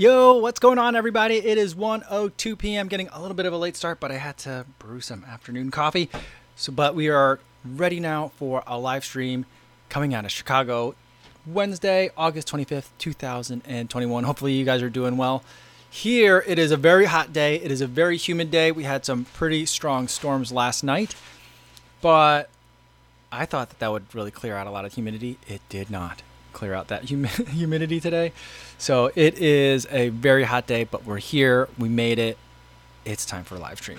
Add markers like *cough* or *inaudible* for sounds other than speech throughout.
Yo, what's going on, everybody? It is 1:02 p.m. Getting a little bit of a late start, but I had to brew some afternoon coffee. So, but we are ready now for a live stream coming out of Chicago, Wednesday, August 25th, 2021. Hopefully, you guys are doing well. Here, it is a very hot day. It is a very humid day. We had some pretty strong storms last night, but I thought that that would really clear out a lot of humidity. It did not clear out that hum- *laughs* humidity today. So it is a very hot day, but we're here. We made it. It's time for a live stream.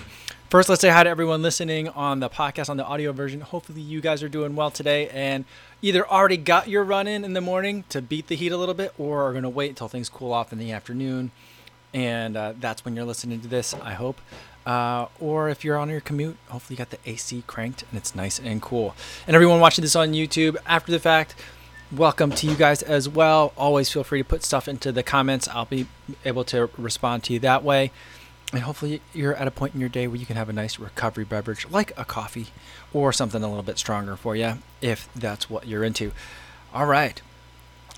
First, let's say hi to everyone listening on the podcast on the audio version. Hopefully, you guys are doing well today and either already got your run in in the morning to beat the heat a little bit or are going to wait until things cool off in the afternoon. And uh, that's when you're listening to this, I hope. Uh, or if you're on your commute, hopefully you got the AC cranked and it's nice and cool. And everyone watching this on YouTube after the fact, welcome to you guys as well. Always feel free to put stuff into the comments. I'll be able to respond to you that way. And hopefully, you're at a point in your day where you can have a nice recovery beverage like a coffee or something a little bit stronger for you if that's what you're into. All right.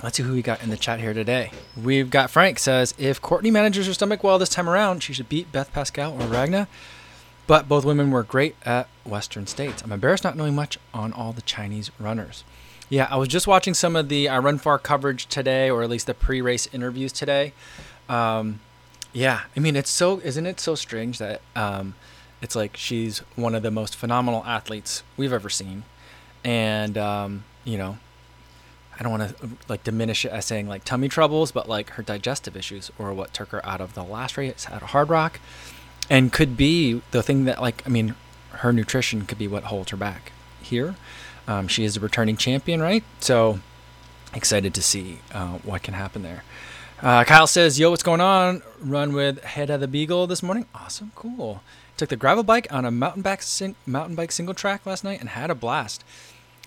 Let's see who we got in the chat here today. We've got Frank says if Courtney manages her stomach well this time around, she should beat Beth Pascall or Ragna. But both women were great at Western States. I'm embarrassed not knowing much on all the Chinese runners. Yeah, I was just watching some of the I Run Far coverage today, or at least the pre-race interviews today. Um, yeah, I mean, it's so isn't it so strange that um, it's like she's one of the most phenomenal athletes we've ever seen, and um, you know, I don't want to like diminish it as saying like tummy troubles, but like her digestive issues or what took her out of the last race at Hardrock, and could be the thing that like I mean, her nutrition could be what holds her back here. Um, she is a returning champion, right? So excited to see uh, what can happen there. Uh, Kyle says, "Yo, what's going on? Run with Head of the Beagle this morning. Awesome, cool. Took the gravel bike on a mountain bike mountain bike single track last night and had a blast.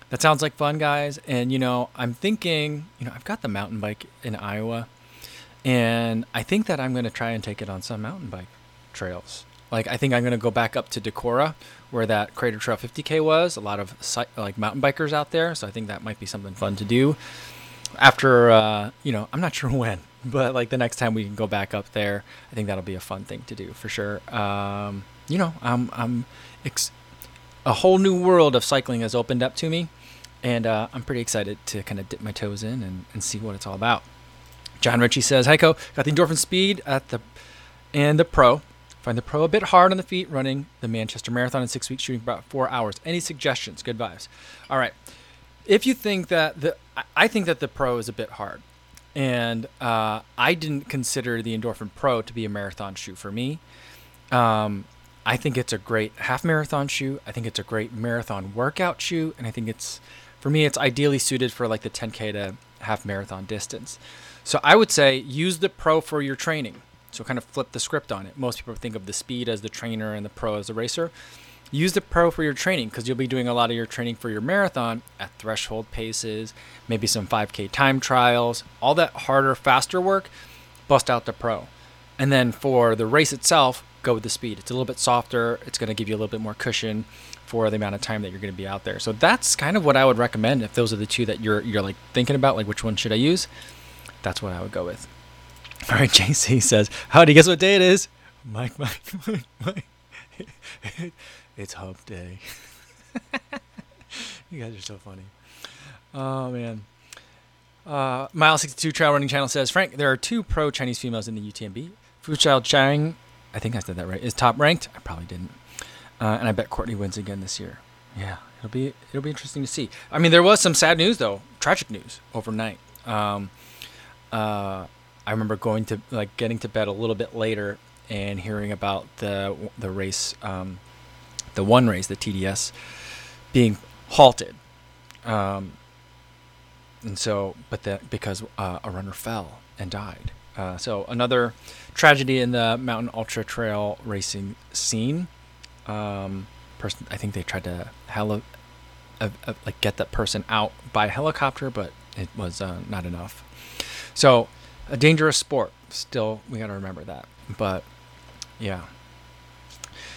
That sounds like fun, guys. And you know, I'm thinking, you know, I've got the mountain bike in Iowa, and I think that I'm going to try and take it on some mountain bike trails. Like I think I'm to go back up to Decorah, where that Crater Trail 50k was. A lot of like mountain bikers out there, so I think that might be something fun to do. After uh, you know, I'm not *laughs* sure when, but like the next time we can go back up there, I think that'll be a fun thing to do for sure. Um, you know, I'm I'm ex- a whole new world of cycling has opened up to me, and uh, I'm pretty excited to kind of dip my toes in and, and see what it's all about. John Ritchie says, "Heiko, got the endorphin speed at the and the pro." Find the pro a bit hard on the feet running the Manchester Marathon in six weeks, shooting for about four hours. Any suggestions? Good vibes. All right. If you think that the, I think that the pro is a bit hard, and uh, I didn't consider the Endorphin Pro to be a marathon shoe for me. Um, I think it's a great half marathon shoe. I think it's a great marathon workout shoe, and I think it's, for me, it's ideally suited for like the 10k to half marathon distance. So I would say use the Pro for your training so kind of flip the script on it. Most people think of the speed as the trainer and the pro as the racer. Use the pro for your training because you'll be doing a lot of your training for your marathon at threshold paces, maybe some 5K time trials, all that harder, faster work. Bust out the pro. And then for the race itself, go with the speed. It's a little bit softer, it's going to give you a little bit more cushion for the amount of time that you're going to be out there. So that's kind of what I would recommend if those are the two that you're you're like thinking about like which one should I use? That's what I would go with. All right, JC says, Howdy, guess what day it is? Mike, Mike, *laughs* Mike, Mike. it's hump day. *laughs* you guys are so funny. Oh, man. Uh, Mile 62 Trail Running Channel says, Frank, there are two pro Chinese females in the UTMB. Fu Chao Chang, I think I said that right, is top ranked. I probably didn't. Uh, and I bet Courtney wins again this year. Yeah, it'll be it'll be interesting to see. I mean, there was some sad news though, tragic news overnight. Um, uh, I remember going to like getting to bed a little bit later and hearing about the the race, um, the one race, the TDS, being halted. Um, and so, but that because uh, a runner fell and died. Uh, so another tragedy in the mountain ultra trail racing scene. Um, person, I think they tried to heli- uh, uh, like get that person out by helicopter, but it was uh, not enough. So a dangerous sport. Still, we got to remember that. But yeah.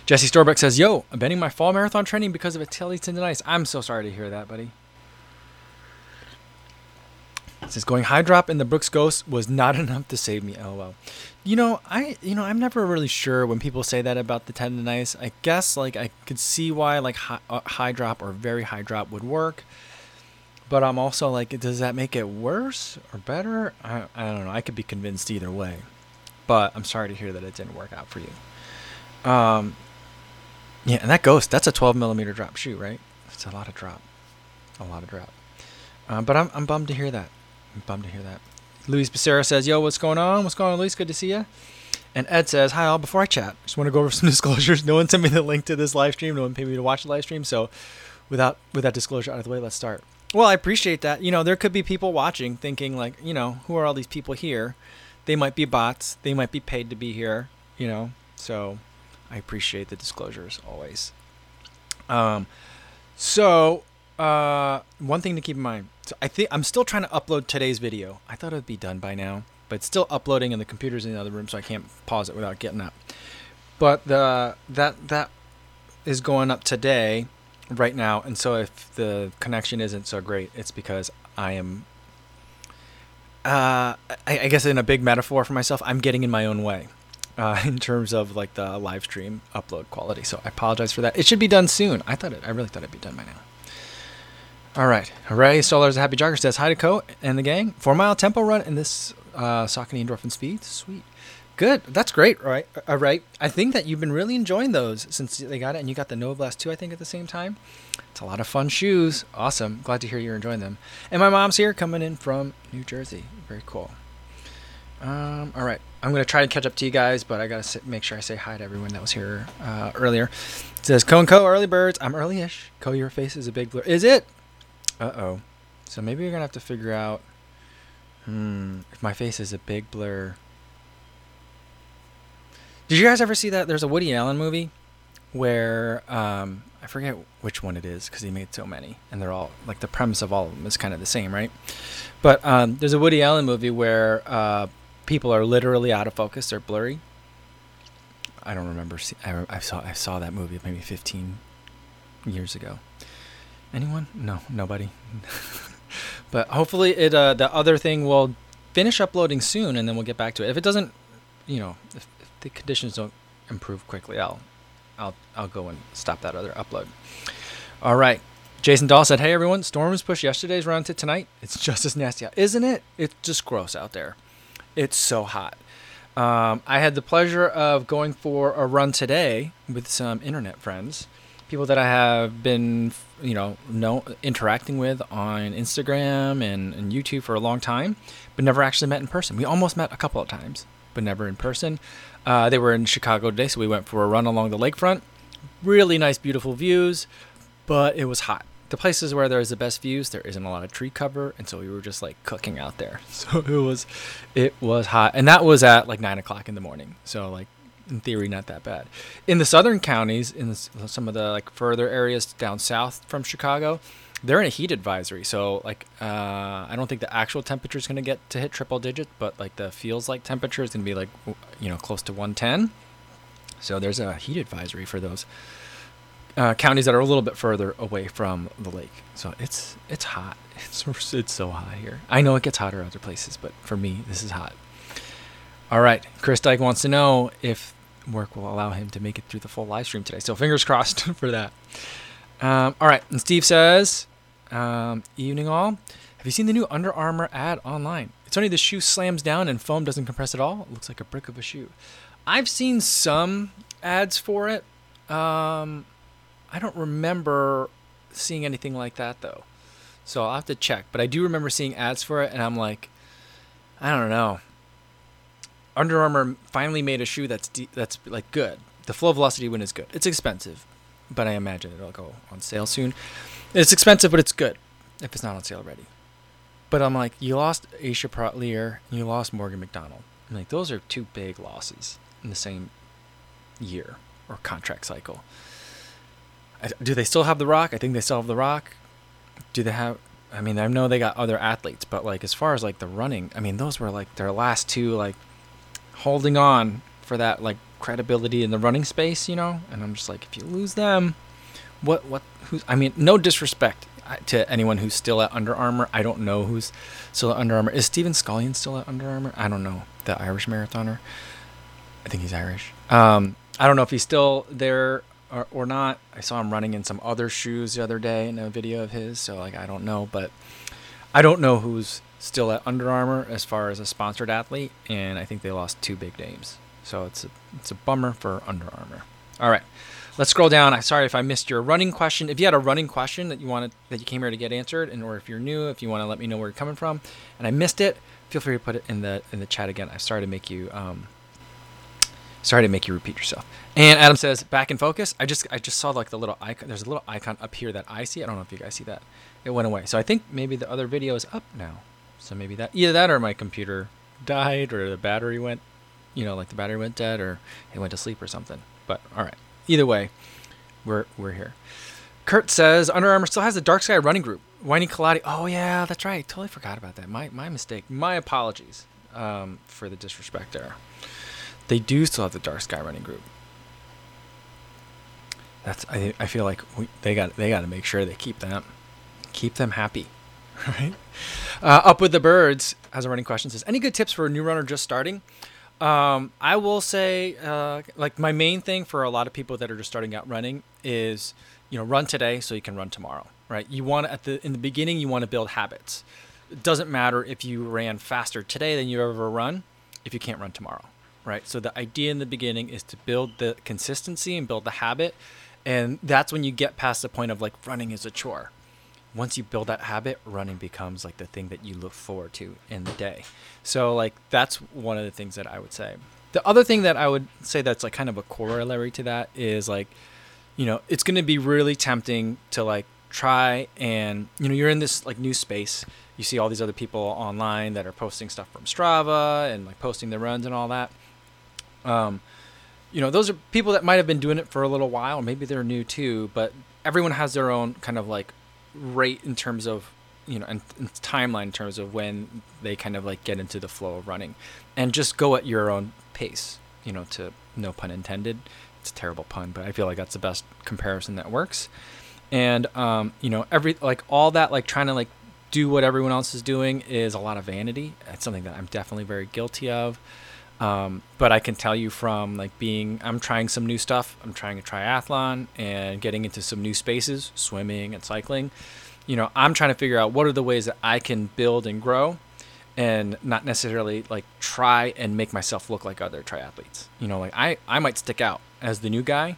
Jesse Storbeck says, Yo, I'm bending my fall marathon training because of Achilles tendonitis. I'm so sorry to hear that, buddy. says going high drop in the Brooks Ghost was not *laughs* enough to save me. LOL. You know, I you know I'm never really sure when people say that about the tendonitis. I guess like I could see why like high, uh, high drop or very high drop would work, but I'm also like, does that make it worse or better? I I don't know. I could be convinced either way, but I'm sorry to hear that it didn't work out for you. Um, yeah, and that ghost that's a 12 millimeter drop shoe, right? It's a lot of drop, a lot of drop. Um, but I'm I'm bummed to hear that. I'm bummed to hear that. Luis Becerra says, Yo, what's going on? What's going on, Luis? Good to see you. And Ed says, Hi, all. Before I chat, just want to go over some *laughs* disclosures. No one sent me the link to this live stream. No one paid me to watch the live stream. So, without with that disclosure out of the way, let's start. Well, I appreciate that. You know, there could be people watching thinking, like, you know, who are all these people here? They might be bots. They might be paid to be here, you know. So, I appreciate the disclosures always. Um, so, uh, one thing to keep in mind so I think I'm still trying to upload today's video. I thought it would be done by now, but it's still uploading, and the computer's in the other room, so I can't pause it without getting up. But the that that is going up today, right now, and so if the connection isn't so great, it's because I am. Uh, I, I guess in a big metaphor for myself, I'm getting in my own way. Uh, *laughs* in terms of like the live stream upload quality. So I apologize for that. It should be done soon. I thought it. I really thought it'd be done by now. All right. Hooray. Stolars a happy jogger says hi to Co and the gang. Four mile tempo run in this uh, Saucony endorphin speed. Sweet. Good. That's great. Right. All right. I think that you've been really enjoying those since they got it, and you got the Novablast too. I think at the same time. It's a lot of fun shoes. Awesome. Glad to hear you're enjoying them. And my mom's here, coming in from New Jersey. Very cool. Um, all right. I'm gonna try to catch up to you guys, but I gotta make sure I say hi to everyone that was here uh, earlier. It says Co and Co early birds. I'm early-ish. Co, your face is a big blur. Is it? Uh oh. So maybe you're gonna have to figure out. Hmm. If my face is a big blur. Did you guys ever see that? There's a Woody Allen movie where um, I forget which one it is because he made so many, and they're all like the premise of all of them is kind of the same, right? But um, there's a Woody Allen movie where uh, people are literally out of focus; they're blurry. I don't remember. See, I, I saw I saw that movie maybe 15 years ago. Anyone? No, nobody. *laughs* but hopefully, it uh, the other thing will finish uploading soon, and then we'll get back to it. If it doesn't, you know, if, the conditions don't improve quickly, I'll, I'll, I'll go and stop that other upload. All right. Jason Dahl said, "Hey everyone, storms pushed yesterday's run to tonight. It's just as nasty out, isn't it? It's just gross out there. It's so hot." Um, I had the pleasure of going for a run today with some internet friends people that I have been, you know, know interacting with on Instagram and, and YouTube for a long time, but never actually met in person. We almost met a couple of times, but never in person. Uh, they were in Chicago today, so we went for a run along the lakefront. Really nice, beautiful views, but it was hot. The places where there's the best views, there isn't a lot of tree cover, and so we were just like cooking out there. *laughs* So it was, it was hot, and that was at like nine o'clock in the morning. So like in theory not that bad. In the southern counties, in some of the like further areas down south from Chicago, they're in a heat advisory. So like uh, I don't think the actual temperature is going to get to hit triple digit, but like the feels like temperature is going to be like you know close to 110. So there's a heat advisory for those uh, counties that are a little bit further away from the lake. So it's it's hot. It's it's so hot here. I know it gets hotter other places, but for me this is hot. All right, Chris Dyke wants to know if work will allow him to make it through the full live stream today. So fingers *laughs* crossed for that. Um, all right, and Steve says, um, "Evening all. Have you seen the new Under Armour ad online? It's only the shoe slams down and foam doesn't compress at all. It looks like a brick of a shoe. I've seen some ads for it. Um, I don't remember seeing anything like that though, so I'll have to check. But I do remember seeing ads for it, and I'm like, I don't know. Under Armour finally made a shoe that's de- that's like good. The flow velocity one is good. It's expensive, but I imagine it'll go on sale soon. It's expensive, but it's good if it's not on sale already. But I'm like, you lost Aisha Praught-Leer, and you lost Morgan McDonald. I'm like, those are two big losses in the same year or contract cycle. Do they still have the Rock? I think they still have the Rock. Do they have? I mean, I know they got other athletes, but like as far as like the running, I mean, those were like their last two like holding on for that like credibility in the running space, you know. And I'm just like, if you lose them, what what who's? I mean, no disrespect. to anyone who's still at Under Armour, I don't know who's still at Under Armour. Is Stephen Scullion still at Under Armour? I don't know. The Irish marathoner. I think he's Irish. Um, I don't know if he's still there or, or not. I saw him running in some other shoes the other day in a video of his. So like I don't know, but I don't know who's still at Under Armour as far as a sponsored athlete, and I think they lost two big names. So it's a it's a bummer for Under Armour. All right, let's scroll down. I'm sorry if I missed your running question. If you had a running question that you wanted that you came here to get answered, and or if you're new, if you want to let me know where you're coming from, and I missed it, feel free to put it in the in the chat again. I'm sorry to make you um, sorry to make you repeat yourself. And Adam says back in focus. I just I just saw like the little icon. There's a little icon up here that I see. I don't know if you guys see that. It went away. So I think maybe the other video is up now. So maybe that either that or my computer died or the battery went, you know, like the battery went dead or it went to sleep or something. But all right, either way, we're we're here. Kurt says Under Armour still has the Dark Sky running group. Whiny Kaladi. Oh yeah, that's right. Totally forgot about that. My my mistake. My apologies um, for the disrespect there. They do still have the Dark Sky running group. That's I, I feel like we, they got they got to make sure they keep them keep them happy. *laughs* right? Uh, Up with the Birds has a running question. Says, any good tips for a new runner just starting? Um, I will say, uh, like my main thing for a lot of people that are just starting out running is, you know, run today so you can run tomorrow. Right? You want at the in the beginning you want to build habits. It doesn't matter if you ran faster today than you ever run if you can't run tomorrow. Right? So the idea in the beginning is to build the consistency and build the habit, and that's when you get past the point of like running is a chore once you build that habit, running becomes like the thing that you look forward to in the day. So like that's one of the things that I would say. The other thing that I would say that's like kind of a corollary to that is like, you know, it's going to be really tempting to like try and you know you're in this like new space. You see all these other people online that are posting stuff from Strava and like posting their runs and all that. Um, you know, those are people that might have been doing it for a little while. Maybe they're new too, but everyone has their own kind of like rate in terms of you know and, and, timeline in terms of when they kind of like get into the flow of running. And just go at your own pace you know to no pun intended. It's a terrible pun but i feel like that's the best comparison that works. And um, you know every like all that like trying to like do what everyone else is doing is a lot of vanity. It's something that i'm definitely very guilty of um, but I can tell you from like being, I'm trying some new stuff. I'm trying a triathlon and getting into some new spaces, swimming and cycling. You know, I'm trying to figure out what are the ways that I can build and grow and not necessarily like try and make myself look like other triathletes. You know, like I, I might stick out as the new guy,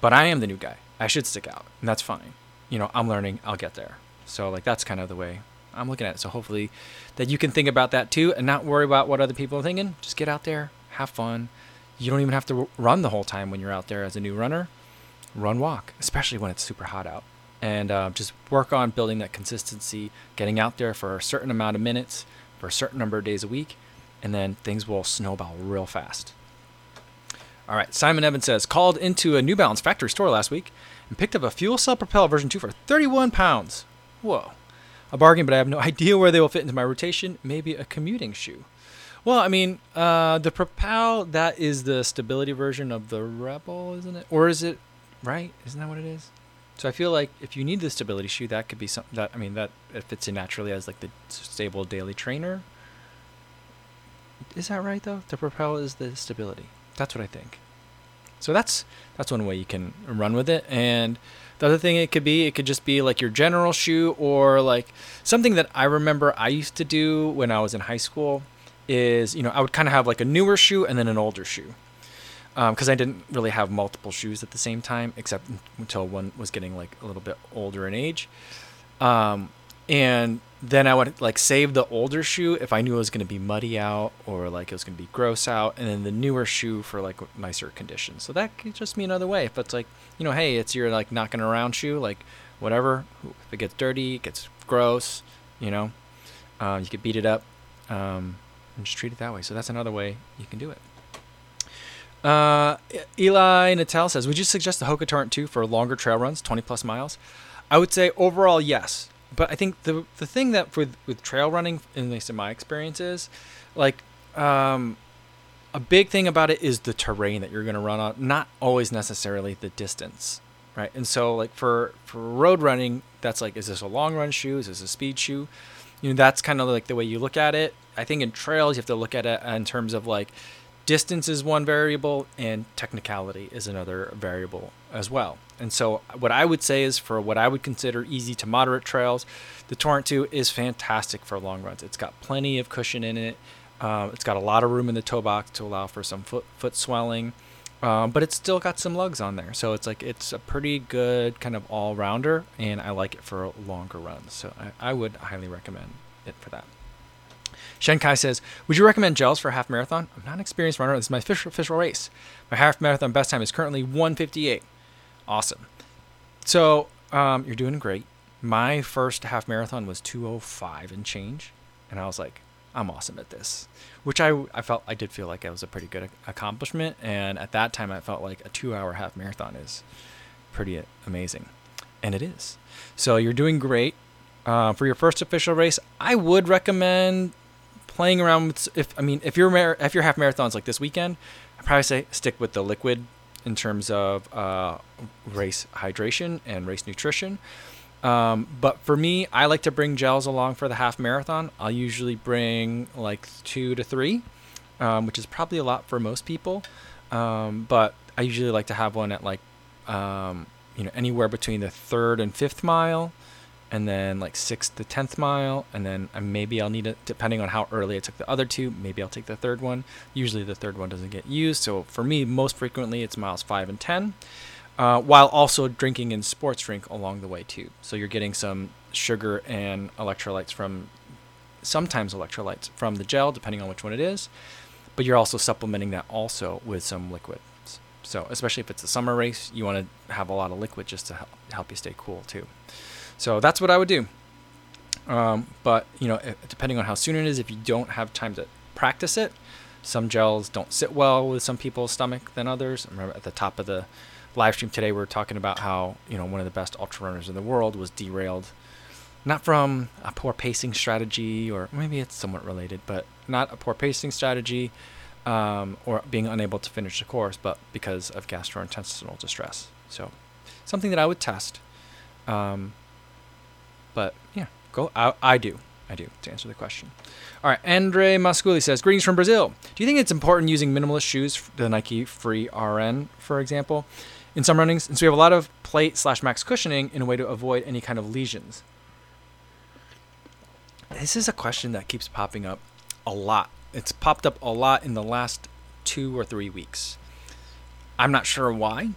but I am the new guy. I should stick out, and that's fine. You know, I'm learning, I'll get there. So, like, that's kind of the way I'm looking at it. So hopefully that you can think about that too and not worry about what other people are thinking. Just get out there, have fun. You don't even have to run the whole time when you're out there as a new runner. Run, walk, especially when it's super hot out. And uh, just work on building that consistency, getting out there for a certain amount of minutes, for a certain number of days a week, and then things will snowball real fast. All right, Simon Evans says, called into a New Balance factory store last week and picked up a fuel cell propel version 2 for 31 pounds. Whoa a bargain, but I have no *laughs* idea where they will fit into my rotation. Maybe a commuting shoe. Well, I mean, uh, the Propel that is the stability version of the Rebel, isn't it? Or is it right? Isn't that what it is? So I feel like if you need the stability shoe, that could be something that I mean that it fits in naturally as like the stable daily trainer. Is that right though? The Propel is the stability. That's what I think. So that's that's one way you can run with it and the other thing it could be, it could just be like your general shoe or like something that I remember I used to do when I was in high school is, you know, I would kind of have like a newer shoe and then an older shoe. Because um, I didn't really have multiple shoes at the same time, except until one was getting like a little bit older in age. Um, and then I would like save the older shoe if I knew it was going to be muddy out or like it was going to be gross out, and then the newer shoe for like nicer conditions. So that could just be another way. If it's like, you know, hey, it's your like knocking around shoe, like whatever. If it gets dirty, it gets gross, you know, uh, you could beat it up um, and just treat it that way. So that's another way you can do it. Uh, Eli Natal says, Would you suggest the Hoka Torrent 2 for longer trail runs, 20 plus miles? I would say overall, yes but I think the the thing that with with trail running, at least in my experience, is like um, a big thing about it is the terrain that you're going to run on. Not always necessarily the distance. right? And so like for for road running, that's like, is this a long run shoe? Is this a speed shoe? You know, that's kind of like the way you look at it. I think in trails you have to look at it in terms of like distance is one variable and technicality is another variable as well. And so what I would say is for what I would consider easy to moderate trails, the Torrent 2 is fantastic for long runs. It's got plenty of cushion in it. Um, it's got a lot of room in the toe box to allow for some foot foot swelling. Um, but it's still got some lugs on there, so it's like it's a pretty good kind of all rounder, and I like it for longer runs. So I, I would highly recommend it for that. Shenkai says, "Would you recommend gels for a half marathon? I'm not an experienced runner. This is my official, official race. My half marathon best time is currently 158. Awesome. So um, you're doing great. My first half marathon was 205 and change, and I was like, I'm awesome at this, which I, I felt I did feel like it was a pretty good accomplishment. And at that time, I felt like a two hour half marathon is pretty amazing, and it is. So you're doing great. Uh, for your first official race, I would recommend playing around with. If I mean, if your mar- if your half marathons like this weekend, I probably say stick with the liquid in terms of uh, race hydration and race nutrition. Um, but for me, I like to bring gels along for the half marathon. I'll usually bring like two to three, um, which is probably a lot for most people. Um, but I usually like to have one at like, um, you know, anywhere between the third and fifth mile, and then like sixth to tenth mile, and then uh, maybe I'll need it depending on how early I took the other two. Maybe I'll take the third one. Usually the third one doesn't get used, so for me, most frequently it's miles five and ten uh, while also drinking in sports drink along the way too. So you're getting some sugar and electrolytes from, sometimes electrolytes from the gel, depending on which one it is, but you're also supplementing that also with some liquids. So especially if it's a summer race, you want to have a lot of liquid just to help you stay cool too. So that's what I would do. Um, but you know, depending on how soon it is, if you don't have time to practice it, some gels don't sit well with some people's stomach than others. I remember at the top of the live stream today, we were talking about how you know one of the best ultra runners in the world was derailed, not from a poor pacing strategy, or maybe it's somewhat related, but not a poor pacing strategy, um, or being unable to finish the course, but because of gastrointestinal distress. So, something that I would test. Um, but yeah, go. I, I do. I do to answer the question. All right, Andre Masculi says, "Greetings from Brazil. Do you think it's important using minimalist shoes, the Nike Free RN, for example, in some runnings, since we have a lot of plate slash max cushioning in a way to avoid any kind of lesions. This is a question that keeps popping up a lot. It's popped up a lot in the last two or three weeks. I'm not sure why.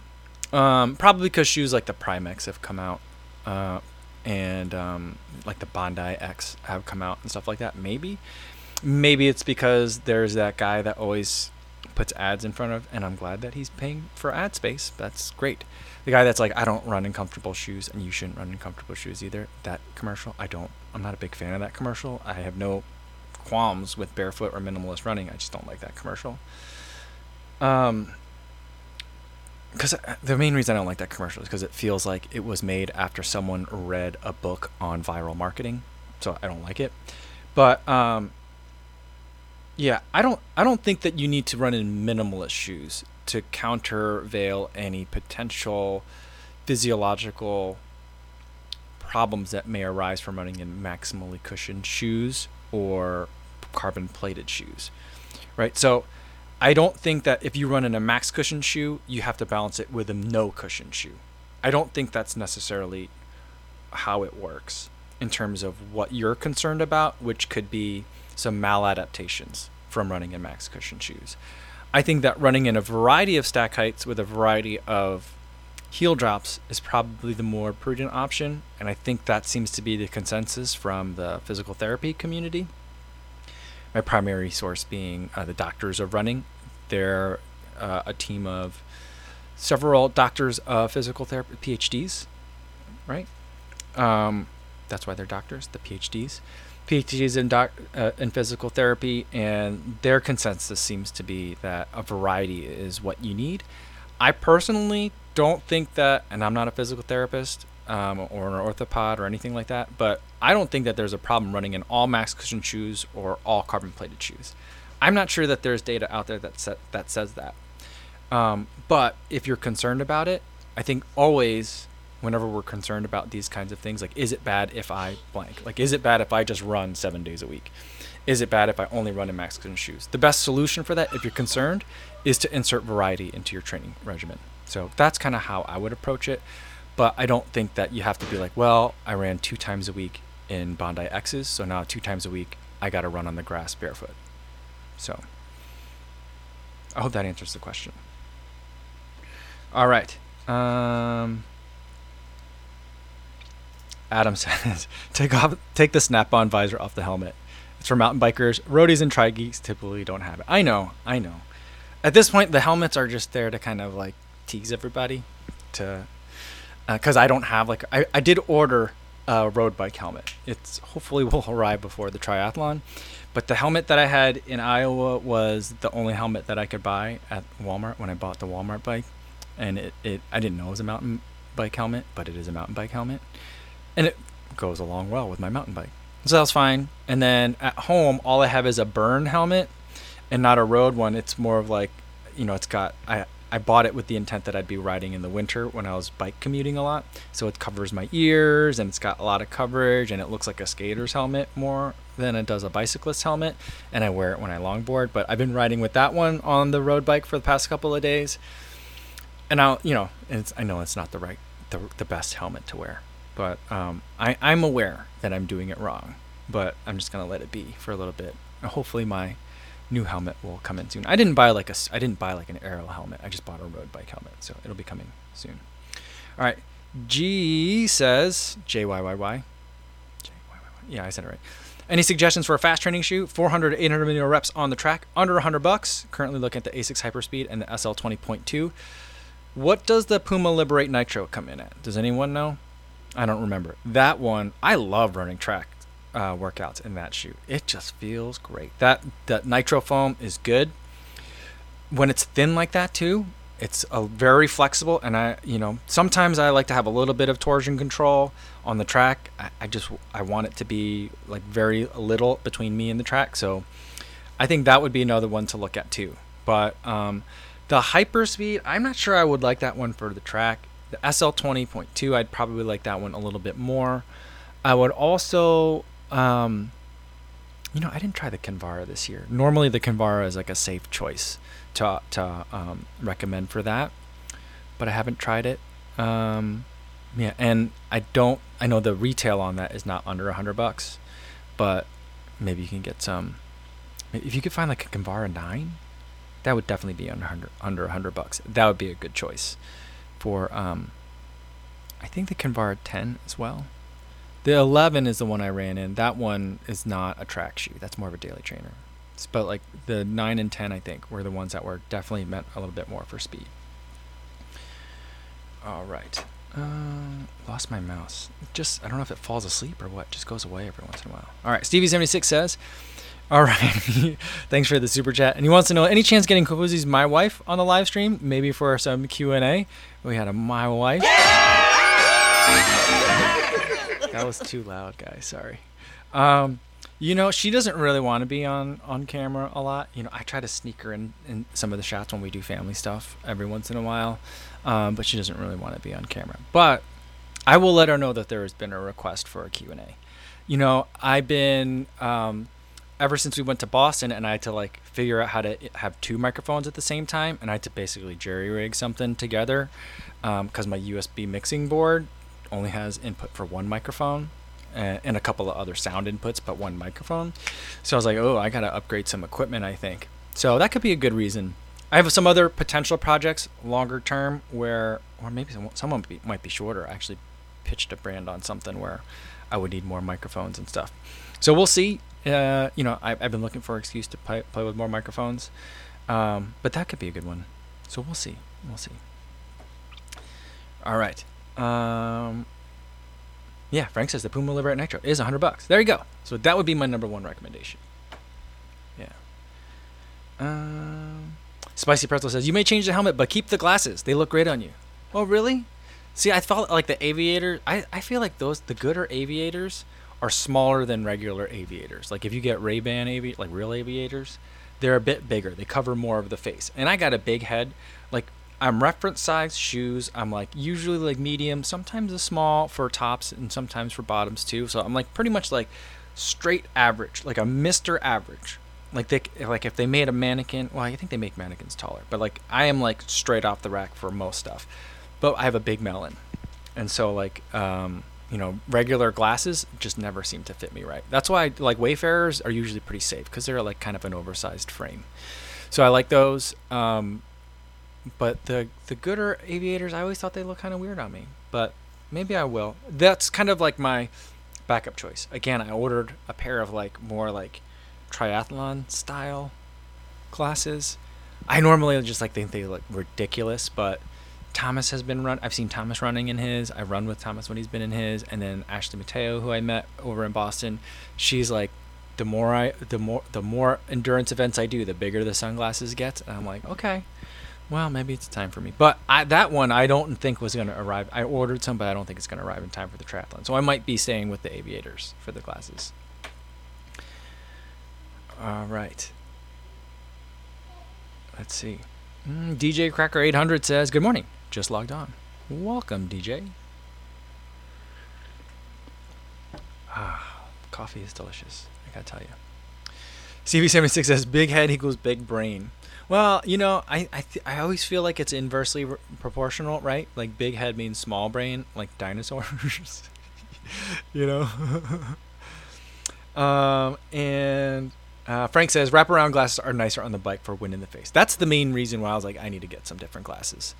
Um, probably because shoes like the Prime X have come out, uh, and um, like the Bondi X have come out and stuff like that. Maybe, maybe it's because there's that guy that always puts ads in front of, and I'm glad that he's paying for ad space. That's great. The guy that's like, I don't run in comfortable shoes, and you shouldn't run in comfortable shoes either. That commercial, I don't. I'm not a big fan of that commercial. I have no qualms with barefoot or minimalist running. I just don't like that commercial. Um, because the main reason I don't like that commercial is because it feels like it was made after someone read a book on viral marketing, so I don't like it. But um, yeah, I don't I don't think that you need to run in minimalist shoes to countervail any potential physiological problems that may arise from running in maximally cushioned shoes or carbon plated shoes. Right? So I don't think that if you run in a max cushion shoe, you have to balance it with a no cushion shoe. I don't think that's necessarily how it works in terms of what you're concerned about, which could be some maladaptations from running in max cushion shoes. I think that running in a variety of stack heights with a variety of heel drops is probably the more prudent option, and I think that seems to be the consensus from the physical therapy community. My primary source being uh, the doctors of running. They're uh, a team of several doctors of physical therapy, PhDs, right? Um, that's why they're doctors, the PhDs. PhDs in doc uh, in physical therapy, and their consensus seems to be that a variety is what you need. I personally don't think that, and I'm not a physical therapist um, or an orthopod or anything like that, but I don't think that there's a problem running in all max cushion shoes or all carbon plated shoes. I'm not sure that there's data out there that sa- that says that. Um, but if you're concerned about it, I think always whenever we're concerned about these kinds of things, like is it bad if I blank? Like is it bad if I just run seven days a week? Is it bad if I only run in max cushion shoes? The best solution for that, if you're concerned, is to insert variety into your training regimen. So that's kind of how I would approach it. But I don't think that you have to be like, well, I ran two times a week in Bondi X's, so now two times a week I got to run on the grass barefoot. So I hope that answers the question. All right. Um, Adam *laughs* says, take off, take the snap-on visor off the helmet. It's for mountain bikers. Roadies and tri geeks typically don't have it. I know, I know. At this point, the helmets are just there to kind of like tease everybody, to because uh, I don't have like I, I did order a road bike helmet. It's hopefully will arrive before the triathlon, but the helmet that I had in Iowa was the only helmet that I could buy at Walmart when I bought the Walmart bike, and it, it I didn't know it was a mountain bike helmet, but it is a mountain bike helmet, and it goes along well with my mountain bike. So that's fine. And then at home, all I have is a Bern helmet, and not a road one. It's more of like, you know, it's got I I bought it with the intent that I'd be riding in the winter when I was bike commuting a lot. So it covers my ears and it's got a lot of coverage and it looks like a skater's helmet more than it does a bicyclist helmet. And I wear it when I longboard. But I've been riding with that one on the road bike for the past couple of days. And I'll, you know, I know it's not the right, the, the best helmet to wear. But um, I, I'm aware that I'm doing it wrong. But I'm just going to let it be for a little bit. Hopefully my new helmet will come in soon. I didn't buy like a I didn't buy like an aero helmet. I just bought a road bike helmet, so it'll be coming soon. All right. G says J Y Y Y. Yeah, I said it right. Any suggestions for a fast training shoe? 400 to 800 millimeter reps on the track, under 100 bucks. Currently looking at the Asics Hyperspeed and the SL 20.2. What does the Puma Liberate Nitro come in at? Does anyone know? I don't remember. That one, I love running track uh, workouts in that shoe. It just feels great. That that nitro foam is good. When it's thin like that too, it's a very flexible. And I, you know, sometimes I like to have a little bit of torsion control on the track. I, I just I want it to be like very little between me and the track. So I think that would be another one to look at too. But um, the Hyperspeed, I'm not sure I would like that one for the track. The SL 20.2, I'd probably like that one a little bit more. I would also um, you know, I didn't try the Kinvara this year. Normally, the Kinvara is like a safe choice to to um, recommend for that, but I haven't tried it. Um, yeah, and I don't. I know the retail on that is not under a hundred bucks, but maybe you can get some. If you could find like a Kinvara nine, that would definitely be under under a hundred bucks. That would be a good choice for. Um, I think the Kinvara ten as well. The 11 is the one I ran in. That one is not a track shoe. That's more of a daily trainer. But like the 9 and 10, I think, were the ones that were definitely meant a little bit more for speed. All right. Uh, lost my mouse. Just I don't know if it falls asleep or what. Just goes away every once in a while. All right. Stevie76 says, *laughs* all right. *laughs* Thanks for the super chat. And he wants to know any chance getting Kofuzi's my wife on the live stream, maybe for some Q and A. We had a my wife. *laughs* that was too loud, guys. Sorry. Um, you know, she doesn't really want to be on on camera a lot. You know, I try to sneak her in in some of the shots when we do family stuff every once in a while, um, but she doesn't really want to be on camera. But I will let her know that there has been a request for a Q and A. You know, I've been um, ever since we went to Boston, and I had to like figure out how to have two microphones at the same time, and I had to basically jerry rig something together because um, my USB mixing board only has input for one microphone and, a couple of other sound inputs, but one microphone. So I was like, oh, I got to upgrade some equipment, I think. So that could be a good reason. I have some other potential projects longer term where, or maybe someone might be, might be shorter. I actually pitched a brand on something where I would need more microphones and stuff. So we'll see. Uh, you know, I, have been looking for an excuse to play, play with more microphones, um, but that could be a good one. So we'll see. We'll see. All right. Um, yeah, Frank says the Puma Liberate Nitro is 100 bucks. There you go. So that would be my number one recommendation. Yeah. Um, Spicy Pretzel says you may change the helmet, but keep the glasses. They look great on you. Oh, really? See, I felt like the aviator. I, I feel like those the Goodr aviators are smaller than regular aviators. Like if you get Ray Ban avi like real aviators, they're a bit bigger. They cover more of the face. And I got a big head. Like I'm reference size shoes. I'm like usually like medium, sometimes a small for tops and sometimes for bottoms too. So I'm like pretty much like straight average, like a Mr. Average. Like they like if they made a mannequin, well, I think they make mannequins taller, but like I am like straight off the rack for most stuff. But I have a big melon. And so like um you know, regular glasses just never seem to fit me right. That's why like Wayfarers are usually pretty safe because they're like kind of an oversized frame. So I like those. Um, but the the Goodr aviators, I always thought they looked kind of weird on me. But maybe I will. That's kind of like my backup choice. Again, I ordered a pair of like more like triathlon style glasses. I normally just like think they look ridiculous, but Thomas has been run. I've seen Thomas running in his. I run with Thomas when he's been in his, and then Ashley Mateo, who I met over in Boston, she's like, the more I, the more, the more endurance events I do, the bigger the sunglasses get. And I'm like, okay, well, maybe it's time for me. But I, that one I don't think was going to arrive. I ordered some, but I don't think it's going to arrive in time for the triathlon. So I might be staying with the aviators for the glasses. All right. Let's see. Mm, DJ Cracker 800 says, Good morning just logged on. Welcome, DJ. Ah, coffee is delicious. I gotta tell you. CV76 says big head equals big brain. Well, you know, I I, th- I always feel like it's inversely r- proportional, right? Like big head means small brain, like dinosaurs. *laughs* you know. *laughs* um, and uh, Frank says wraparound glasses are nicer on the bike for wind in the face. That's the main reason why I was like, I need to get some different glasses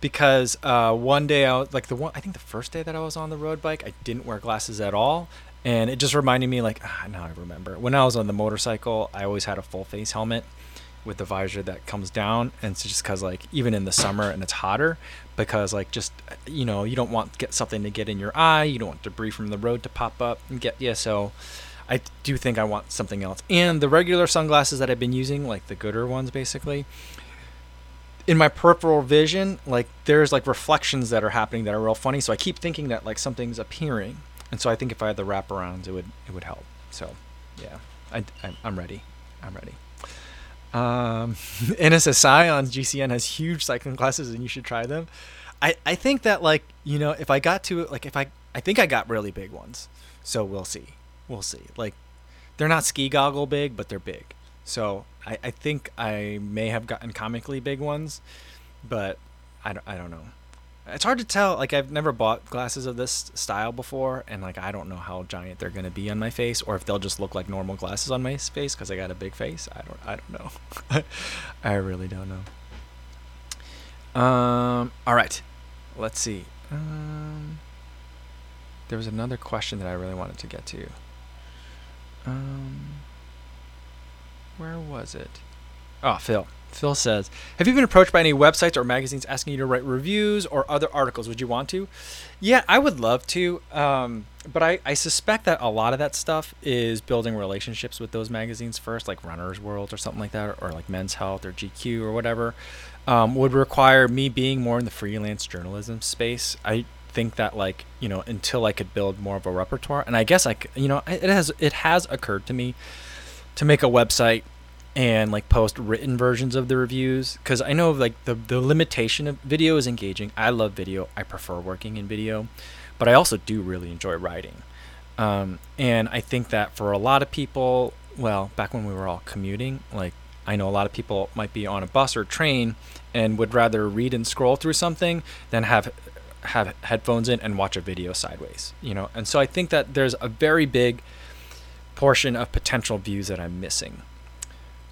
because uh, one day I was, like the one I think the first day that I was on the road bike I didn't wear glasses at all and it just reminded me like ah, now I remember when I was on the motorcycle I always had a full face helmet with the visor that comes down and it's just because like even in the summer and it's hotter because like just you know you don't want get something to get in your eye you don't want debris from the road to pop up and get yeah so I do think I want something else and the regular sunglasses that I've been using like the Goodr ones basically in my peripheral vision, like there's like reflections that are happening that are real funny. So I keep thinking that like something's appearing, and so I think if I had the wraparounds, it would it would help. So yeah, I, I am ready. I'm ready. Um, *laughs* NSSI on GCN has huge cycling classes, and you should try them. I I think that like you know if I got to like if I I think I got really big ones, so we'll see, we'll see. Like they're not ski goggle big, but they're big. So I, I think I may have gotten comically big ones, but I don't, I don't know. It's hard to tell. Like I've never bought glasses of this style before, and like I don't know how giant they're gonna be on my face, or if they'll just look like normal glasses on my face because I got a big face. I don't, I don't know. *laughs* I really don't know. Um. All right. Let's see. Um. There was another question that I really wanted to get to. Um where was it? Oh, Phil. Phil says, Have you been approached by any websites or magazines asking you to write reviews or other articles? Would you want to? Yeah, I would love to. Um, but I, I suspect that a lot of that stuff is building relationships with those magazines first, like Runner's World or something like that, or, or like Men's Health or GQ or whatever. Um, would require me being more in the freelance journalism space. I think that like you know until I could build more of a repertoire, and I guess I you know it has it has occurred to me to make a website and like post written versions of the reviews because I know like the the limitation of video is engaging. I love video. I prefer working in video, but I also do really enjoy writing. Um, and I think that for a lot of people, well, back when we were all commuting, like I know a lot of people might be on a bus or train and would rather read and scroll through something than have have headphones in and watch a video sideways, you know. And so I think that there's a very big portion of potential views that I'm missing.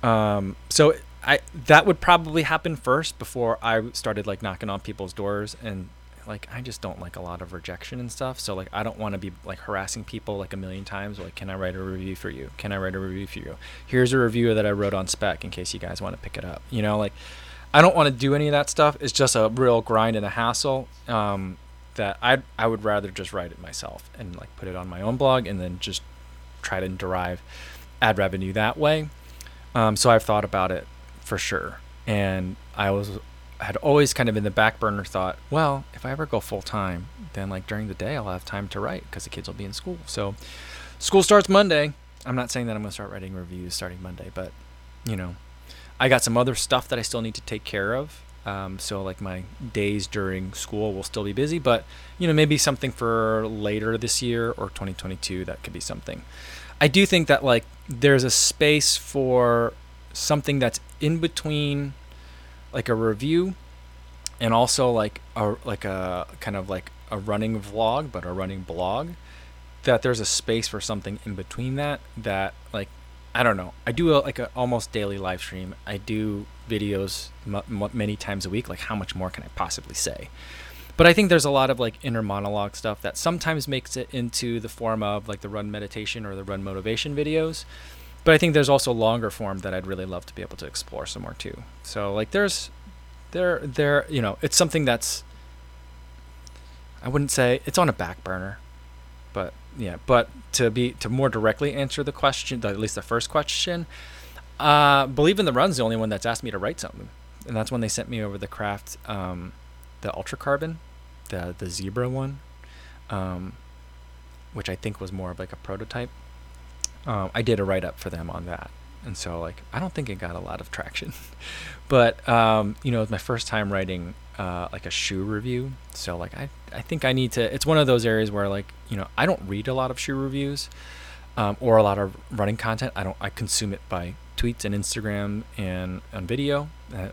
Um, so I that would probably happen first before I started like knocking on people's doors and like I just don't like a lot of rejection and stuff. So like I don't want to be like harassing people like a million times. Like, can I write a review for you? Can I write a review for you? Here's a review that I wrote on spec in case you guys want to pick it up. You know, like I don't want to do any of that stuff. It's just a real grind and a hassle. Um, that I I would rather just write it myself and like put it on my own blog and then just try to derive ad revenue that way. Um, so I've thought about it for sure, and I was had always kind of in the back burner thought, well, if I ever go full time, then like during the day I'll have time to write because the kids will be in school. So school starts Monday. I'm not saying that I'm gonna start writing reviews starting Monday, but you know, I got some other stuff that I still need to take care of. Um, so like my days during school will still be busy, but you know maybe something for later this year or 2022 that could be something. I do think that like there's a space for something that's in between like a review and also like a like a kind of like a running vlog but a running blog that there's a space for something in between that that like I don't know. I do a, like a almost daily live stream. I do videos m- m- many times a week. Like how much more can I possibly say? But I think there's a lot of like inner monologue stuff that sometimes makes it into the form of like the run meditation or the run motivation videos. But I think there's also longer form that I'd really love to be able to explore some more too. So like there's there there you know, it's something that's I wouldn't say it's on a back burner. But yeah, but to be to more directly answer the question, at least the first question, uh, believe in the run's the only one that's asked me to write something, and that's when they sent me over the craft, um, the ultra carbon, the the zebra one, um, which I think was more of like a prototype. Um, I did a write up for them on that, and so like I don't think it got a lot of traction, *laughs* but um, you know, it was my first time writing uh, like a shoe review. So like I I think I need to. It's one of those areas where like you know I don't read a lot of shoe reviews, um, or a lot of running content. I don't. I consume it by tweets and Instagram and on video.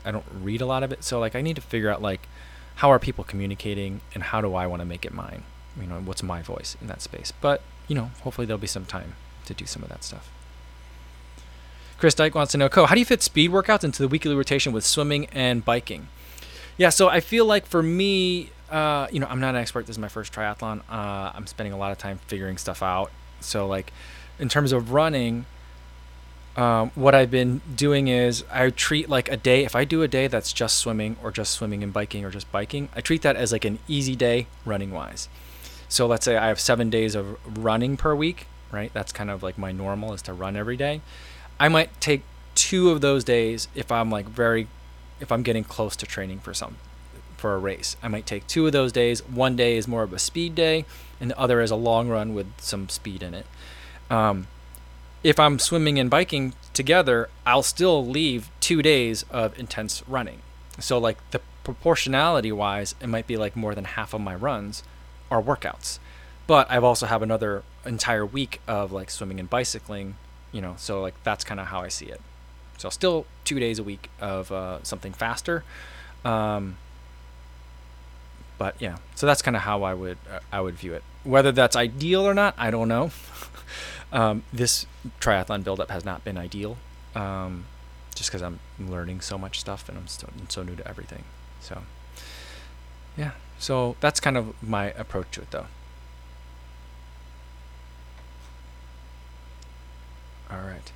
I don't read a lot of it. So like I need to figure out like how are people communicating and how do I want to make it mine. You know what's my voice in that space. But you know hopefully there'll be some time to do some of that stuff. Chris Dyke wants to know, Co, how do you fit speed workouts into the weekly rotation with swimming and biking? Yeah, so I feel like for me, uh, you know, I'm not an expert. This is my first triathlon. Uh, I'm spending a lot of time figuring stuff out. So, like, in terms of running, um, what I've been doing is I treat like a day. If I do a day that's just swimming or just swimming and biking or just biking, I treat that as like an easy day running wise. So let's say I have seven days of running per week, right? That's kind of like my normal is to run every day. I might take two of those days if I'm like very if I'm getting close to training for some for a race. I might take two of those days. One day is more of a speed day, and the other is a long run with some speed in it. Um, if I'm swimming and biking together, I'll still leave two days of intense running. So like the proportionality wise, it might be like more than half of my runs are workouts. But I've also have another entire week of like swimming and bicycling, you know, so like that's kind of how I see it. So still two days a week of uh, something faster. Um, but yeah, so that's kind of how I would uh, I would view it. Whether that's ideal or not, I don't know. *laughs* um, this triathlon buildup has not been ideal, um, just because I'm learning so much stuff and I'm, I'm so new to everything. So yeah, so that's kind of my approach to it, though. All right.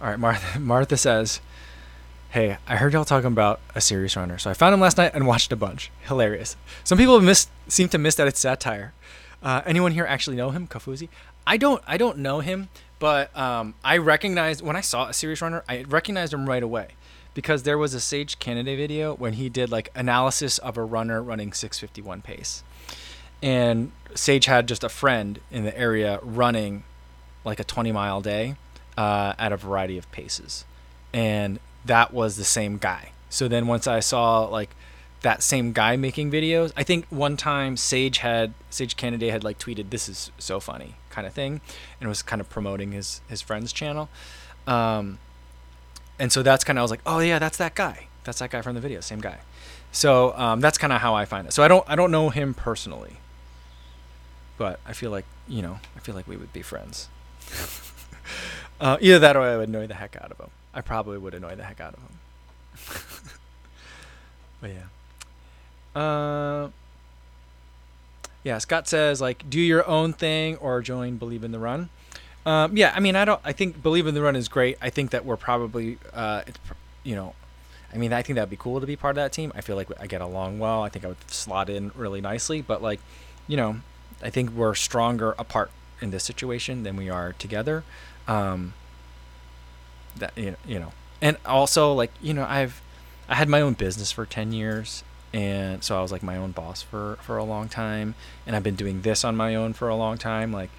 All right, Martha, *laughs* Martha says, Hey, I heard y'all talking about a serious runner, so I found him last night and watched a bunch. Hilarious. Some people miss, seem to miss that it's satire. Uh, anyone here actually know him, Kofuzi? I don't. I don't know him, but um, I recognized when I saw a serious runner, I recognized him right away because there was a Sage Canaday video when he did like analysis of a runner running 651 pace, and Sage had just a friend in the area running like a 20 mile day uh, at a variety of paces, and that was the same guy. So then once I saw like that same guy making videos, I think one time Sage had Sage Canaday had like tweeted this is so funny kind of thing, and was kind of promoting his his friend's channel. Um, and so that's kind of I was like, oh yeah, that's that guy. That's that guy from the video, same guy. So um, that's kind of how I find it. So I don't I don't know him personally, but I feel like you know I feel like we would be friends. *laughs* uh, either that or I would annoy the heck out of him. I probably would annoy the heck out of him. *laughs* but yeah. Uh, yeah, Scott says like do your own thing or join Believe in the Run. Um, yeah, I mean, I don't. I think Believe in the Run is great. I think that we're probably, uh, it's, you know, I mean, I think that'd be cool to be part of that team. I feel like I get along well. I think I would slot in really nicely. But like, you know, I think we're stronger apart in this situation than we are together. Um, that you know, you know, and also like you know, I've I had my own business for ten years, and so I was like my own boss for for a long time, and I've been doing this on my own for a long time. Like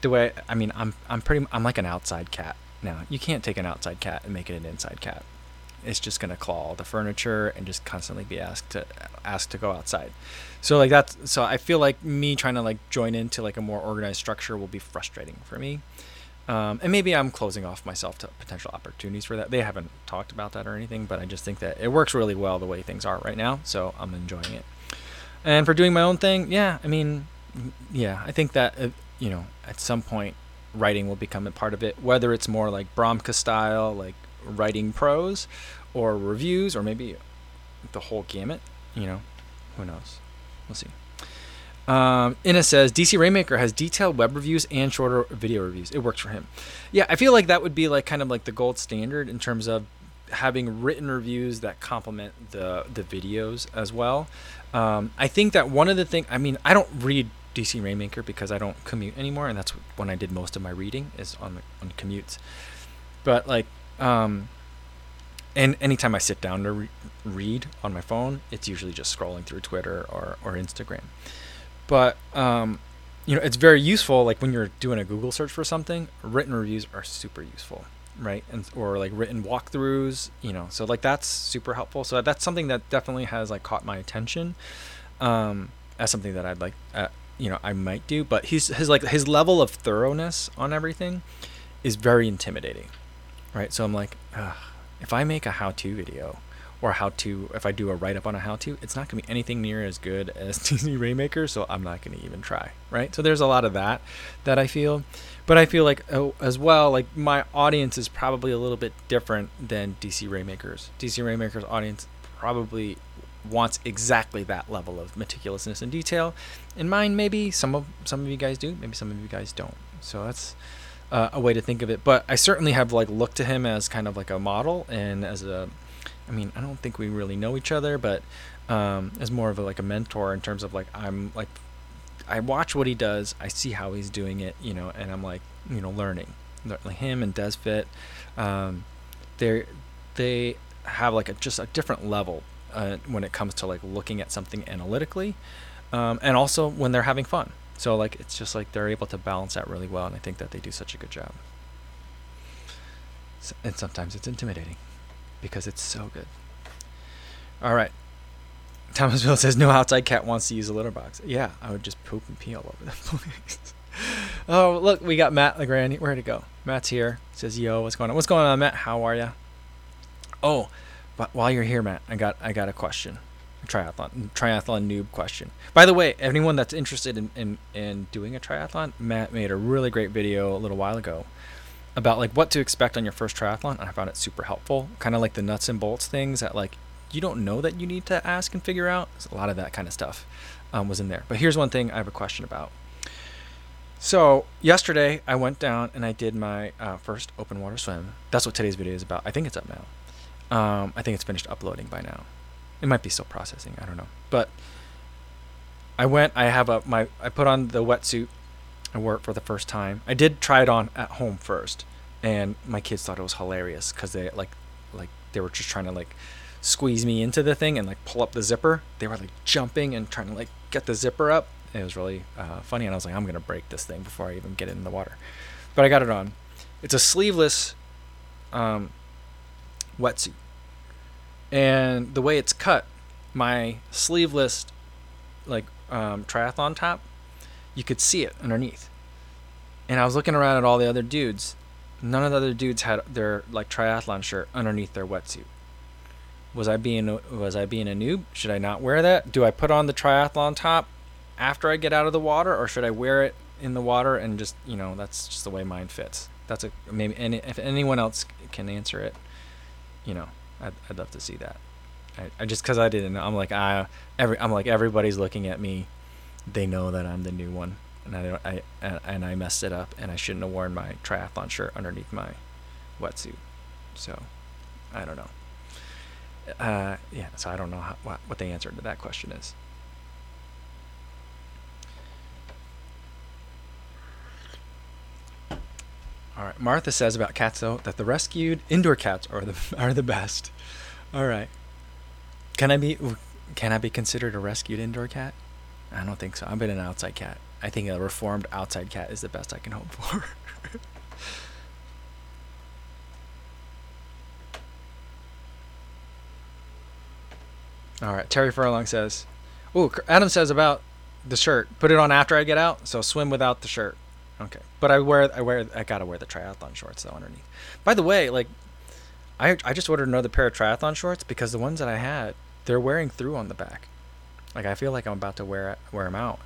the way I mean, I'm I'm pretty I'm like an outside cat now. You can't take an outside cat and make it an inside cat. it's just gonna claw the furniture and just constantly be asked to asked to go outside. So like that's so I feel like me trying to like join into like a more organized structure will be frustrating for me. Um, and maybe I'm closing off myself to potential opportunities for that. They haven't talked about that or anything, but I just think that it works really well the way things are right now. So I'm enjoying it. And for doing my own thing, yeah, I mean, yeah, I think that uh, you know at some point writing will become a part of it, whether it's more like Bromka style, like writing prose, or reviews, or maybe the whole gamut. You know, who knows? We'll see. Um, Inna says DC Rainmaker has detailed web reviews and shorter video reviews. It works for him. Yeah, I feel like that would be like kind of like the gold standard in terms of having written reviews that complement the the videos as well. Um, I think that one of the things. I mean, I don't read DC Rainmaker because I don't commute anymore, and that's when I did most of my reading is on the on commutes. But like, um, and anytime I sit down to re- read on my phone, it's usually just scrolling through Twitter or or Instagram but um, you know it's very useful like when you're doing a google search for something written reviews are super useful right? And or like written walkthroughs you know so like that's super helpful. So that's something that definitely has like caught my attention um as something that i'd like uh, you know i might do. But he's his like his level of thoroughness on everything is very intimidating right? So i'm like if i make a how-to video or how to if I do a write up on a how to, it's not going to be anything near as good as *laughs* DC Rainmaker, so I'm not going to even try, right? So there's a lot of that that I feel, but I feel like oh, as well, like my audience is probably a little bit different than DC Rainmakers. DC Rainmakers audience probably wants exactly that level of meticulousness and detail. In mine, maybe some of some of you guys do, maybe some of you guys don't. So that's uh, a way to think of it. But I certainly have like looked to him as kind of like a model and as a I mean, I don't think we really know each other, but um, as more of a, like a mentor in terms of like I'm like I watch what he does, I see how he's doing it, you know, and I'm like you know learning. Him and Desfit, um, they they have like a just a different level uh, when it comes to like looking at something analytically, um, and also when they're having fun. So like it's just like they're able to balance that really well, and I think that they do such a good job. And sometimes it's intimidating because it's so good. All right. Thomasville says no outside cat wants to use a litter box. Yeah, I would just poop and pee all over the *laughs* place. oh, look, we got Matt Legrand. Where'd it go? Matt's here. Says, "Yo, what's going on? What's going on, Matt? How are you?" Oh, but while you're here, Matt, I got I got a question. A triathlon triathlon noob question. By the way, anyone that's interested in, in, in doing a triathlon, Matt made a really great video a little while ago about like what to expect on your first triathlon and i found it super helpful. Kind of like the nuts and bolts things that like you don't know that you need to ask and figure out. A lot of that kind of stuff um, was in there. But here's one thing i have a question about. So yesterday i went down and i did my uh, first open water swim. That's what today's video is about. I think it's up now. Um, i think it's finished uploading by now. It might be still processing i don't know. But i went i have a my i put on the wetsuit I wore it for the first time. I did try it on at home first, and my kids thought it was hilarious because they like, like they were just trying to like squeeze me into the thing and like pull up the zipper. They were like jumping and trying to like get the zipper up. It was really uh, funny, and I was like, I'm gonna break this thing before I even get it in the water. But I got it on. It's a sleeveless um, wetsuit, and the way it's cut, my sleeveless like um, triathlon top you could see it underneath. And I was looking around at all the other dudes. None of the other dudes had their like triathlon shirt underneath their wetsuit. Was I being was I being a noob? Should I not wear that? Do I put on the triathlon top after I get out of the water, or should I wear it in the water and just you know that's just the way mine fits? That's a maybe any if anyone else can answer it, you know, I'd, I'd love to see that. I, I just because I didn't know, I'm like I every I'm like everybody's looking at me they know that I'm the new one, and I don't, I and I messed it up, and I shouldn't have worn my triathlon shirt underneath my wetsuit. So, I don't know. Uh, yeah, so I don't know how, what what the answer to that question is. All right, Martha says about cats though that the rescued indoor cats are the *laughs* are the best. All right, can I be can I be considered a rescued indoor cat? I don't think so. I've been an outside cat. I think a reformed outside cat is the best I can hope for. *laughs* All right. Terry Furlong says, "Oh, Adam says about the shirt. Put it on after I get out. So swim without the shirt. Okay. But I wear I wear I gotta wear the triathlon shorts though underneath. By the way, like I I just ordered another pair of triathlon shorts because the ones that I had they're wearing through on the back. Like I feel like I'm about to wear wear them out.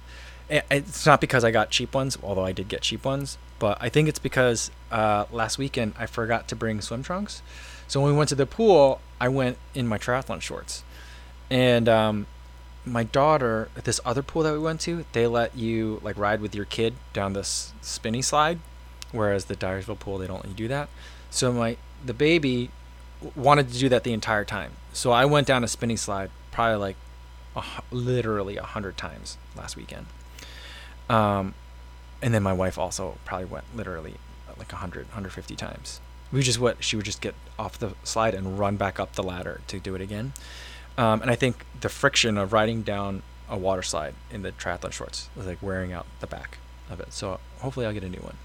It's not because I got cheap ones, although I did get cheap ones, but I think it's because uh, last weekend I forgot to bring swim trunks. So when we went to the pool, I went in my triathlon shorts, and um, my daughter at this other pool that we went to, they let you like ride with your kid down this spinny slide, whereas the Dyersville pool they don't let you do that. So my the baby wanted to do that the entire time. So I went down a spinny slide probably like literally a hundred times last weekend. Um, and then my wife also probably went literally like 100, 150 times. We just what she would just get off the slide and run back up the ladder to do it again. Um, and I think the friction of riding down a water slide in the triathlon shorts was like wearing out the back of it. So hopefully I'll get a new one.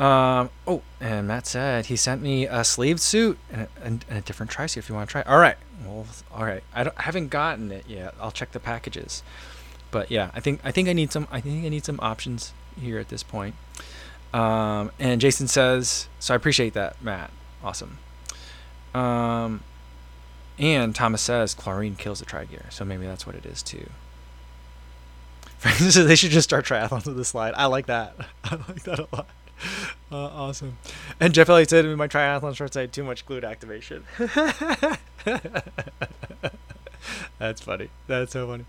Um, oh, and Matt said he sent me a sleeved suit and a, and a different tri suit if you want to try. All right, well, all right. I, I haven't gotten it yet. I'll check the packages but yeah, I think I think I need some I think I need some options here at this point. Um, and Jason says, so I appreciate that, Matt. Awesome. Um, and Thomas says chlorine kills the tri gear, so maybe that's what it is too. *laughs* they should just start triathlons with the slide. I like that. *laughs* I like that a lot. *laughs* Uh, awesome. And Jeff Elliott said in my triathlon shorts I had too much glute activation. *laughs* That's funny. That's so funny.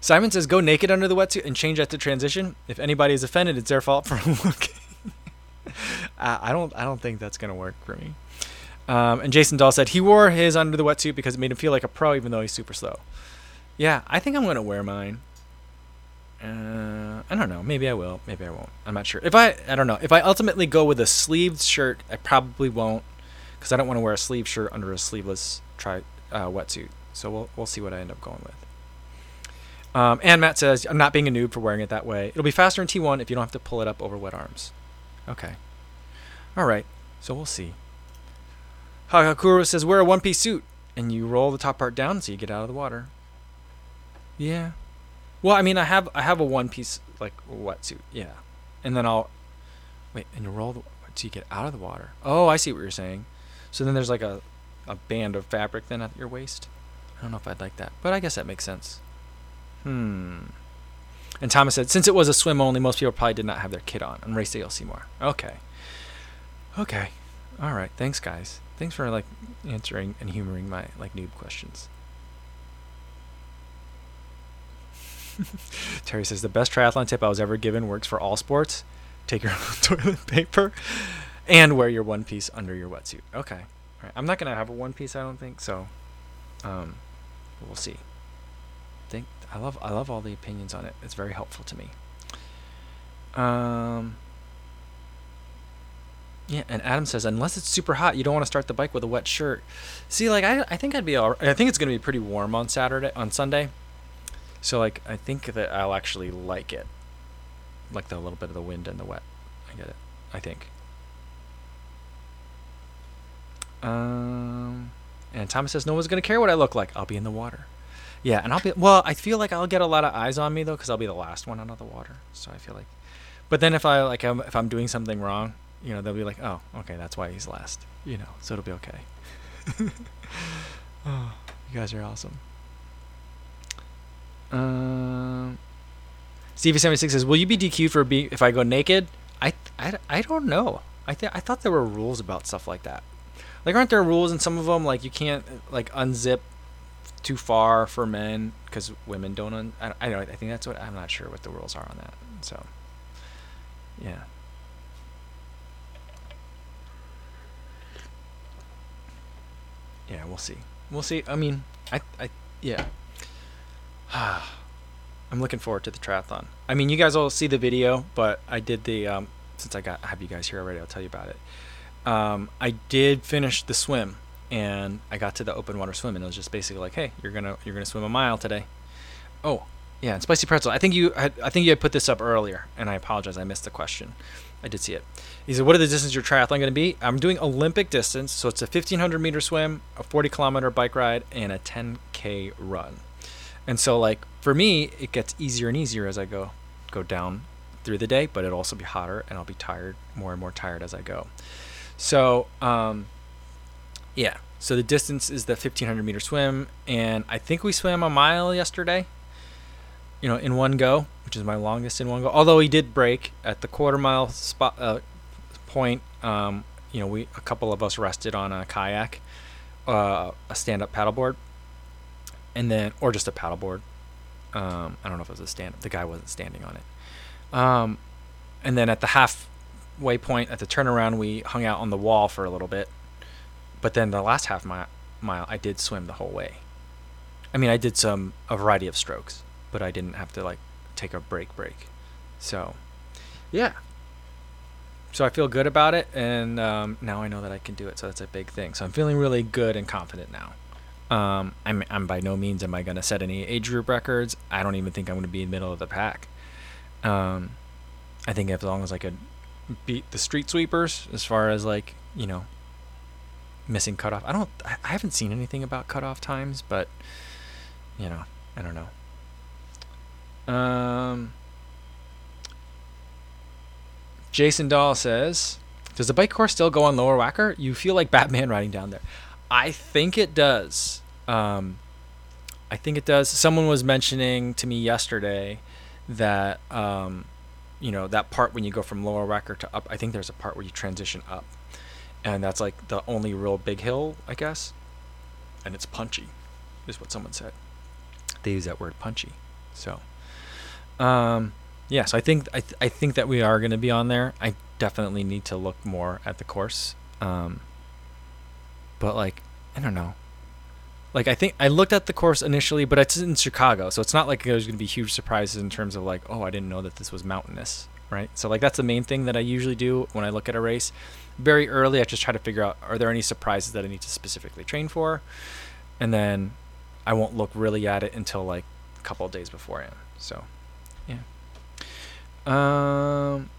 Simon says, "Go naked under the wetsuit and change at the transition. If anybody is offended, it's their fault for *laughs* looking." I don't. I don't think that's gonna work for me. Um, and Jason Dahl said he wore his under the wetsuit because it made him feel like a pro, even though he's super slow. Yeah, I think I'm gonna wear mine. Uh, I don't know. Maybe I will. Maybe I won't. I'm not sure. If I, I don't know. If I ultimately go with a sleeved shirt, I probably won't, because I don't want to wear a sleeve shirt under a sleeveless tri uh, wetsuit. So we'll we'll see what I end up going with. Um, and Matt says, I'm not being a noob for wearing it that way. It'll be faster in T1 if you don't have to pull it up over wet arms. Okay. All right. So we'll see. Hakakuru says, wear a one piece suit and you roll the top part down so you get out of the water. Yeah. Well, I mean, I have I have a one piece like wetsuit. Yeah. And then I'll wait and you roll the so you get out of the water. Oh, I see what you're saying. So then there's like a a band of fabric then at your waist. I don't know if I'd like that, but I guess that makes sense. Hmm. And Thomas said, since it was a swim only, most people probably did not have their kit on. On race day, you'll see more. Okay. Okay. All right. Thanks, guys. Thanks for like answering and humoring my like noob questions. *laughs* Terry says the best triathlon tip I was ever given works for all sports. Take your *laughs* own toilet paper and wear your one piece under your wetsuit. Okay. All right. I'm not gonna have a one piece. I don't think so. Um, we'll see. Think I love I love all the opinions on it. It's very helpful to me. Um, yeah, and Adam says unless it's super hot, you don't want to start the bike with a wet shirt. See, like I I think I'd be all. I think it's gonna be pretty warm on Saturday on Sunday. So like I think that I'll actually like it, like the little bit of the wind and the wet. I get it. I think. Um, and Thomas says no one's gonna care what I look like. I'll be in the water. Yeah, and I'll be well. I feel like I'll get a lot of eyes on me though, because I'll be the last one out of the water. So I feel like, but then if I like, I'm, if I'm doing something wrong, you know, they'll be like, oh, okay, that's why he's last. You know, so it'll be okay. *laughs* oh, you guys are awesome. Um, Stevie seventy six says, "Will you be DQ'd for be if I go naked?" I, I, I don't know. I th- I thought there were rules about stuff like that. Like, aren't there rules in some of them? Like, you can't like unzip too far for men because women don't. Un- I, I know. I think that's what I'm not sure what the rules are on that. So, yeah. Yeah, we'll see. We'll see. I mean, I, I, yeah. *sighs* I'm looking forward to the triathlon. I mean, you guys all see the video, but I did the um, since I got have you guys here already. I'll tell you about it. Um, I did finish the swim and I got to the open water swim, and it was just basically like, hey, you're gonna you're gonna swim a mile today. Oh, Yeah, and spicy pretzel. I think you had, I think you had put this up earlier, and I apologize. I missed the question. I did see it. He said, "What are the distance your triathlon going to be?" I'm doing Olympic distance, so it's a 1500 meter swim, a 40 kilometer bike ride, and a 10k run. And so, like for me, it gets easier and easier as I go go down through the day, but it'll also be hotter, and I'll be tired, more and more tired as I go. So, um, yeah. So the distance is the 1500 meter swim, and I think we swam a mile yesterday. You know, in one go, which is my longest in one go. Although we did break at the quarter mile spot uh, point. Um, you know, we a couple of us rested on a kayak, uh, a stand-up paddleboard, and then or just a paddleboard. Um, I don't know if it was a stand. The guy wasn't standing on it. Um, and then at the halfway point at the turnaround, we hung out on the wall for a little bit. But then the last half mile, mile, I did swim the whole way. I mean, I did some a variety of strokes, but I didn't have to like take a break break. So, yeah. So I feel good about it, and um, now I know that I can do it. So that's a big thing. So I'm feeling really good and confident now. Um, I'm, I'm by no means am I going to set any age group records. I don't even think I'm going to be in the middle of the pack. Um, I think as long as I could beat the street sweepers as far as like you know missing cutoff. I don't. I haven't seen anything about cutoff times, but you know, I don't know. Um, Jason Dahl says, "Does the bike course still go on Lower Wacker? You feel like Batman riding down there." I think it does. Um, I think it does. Someone was mentioning to me yesterday that um, you know that part when you go from Lower Wacker to up. I think there's a part where you transition up and that's like the only real big hill, I guess. And it's punchy, is what someone said. They use that word punchy. So, um, yeah. So I think I, th- I think that we are going to be on there. I definitely need to look more at the course. Um, but like I don't know. Like I think I looked at the course initially, but it's in Chicago, so it's not like there's going to be huge surprises in terms of like, oh, I didn't know that this was mountainous, right? So like that's the main thing that I usually do when I look at a race very early, I just try to figure out are there any surprises that I need to specifically train for, and then I won't look really at it until like a couple of days beforehand. So, yeah. Um,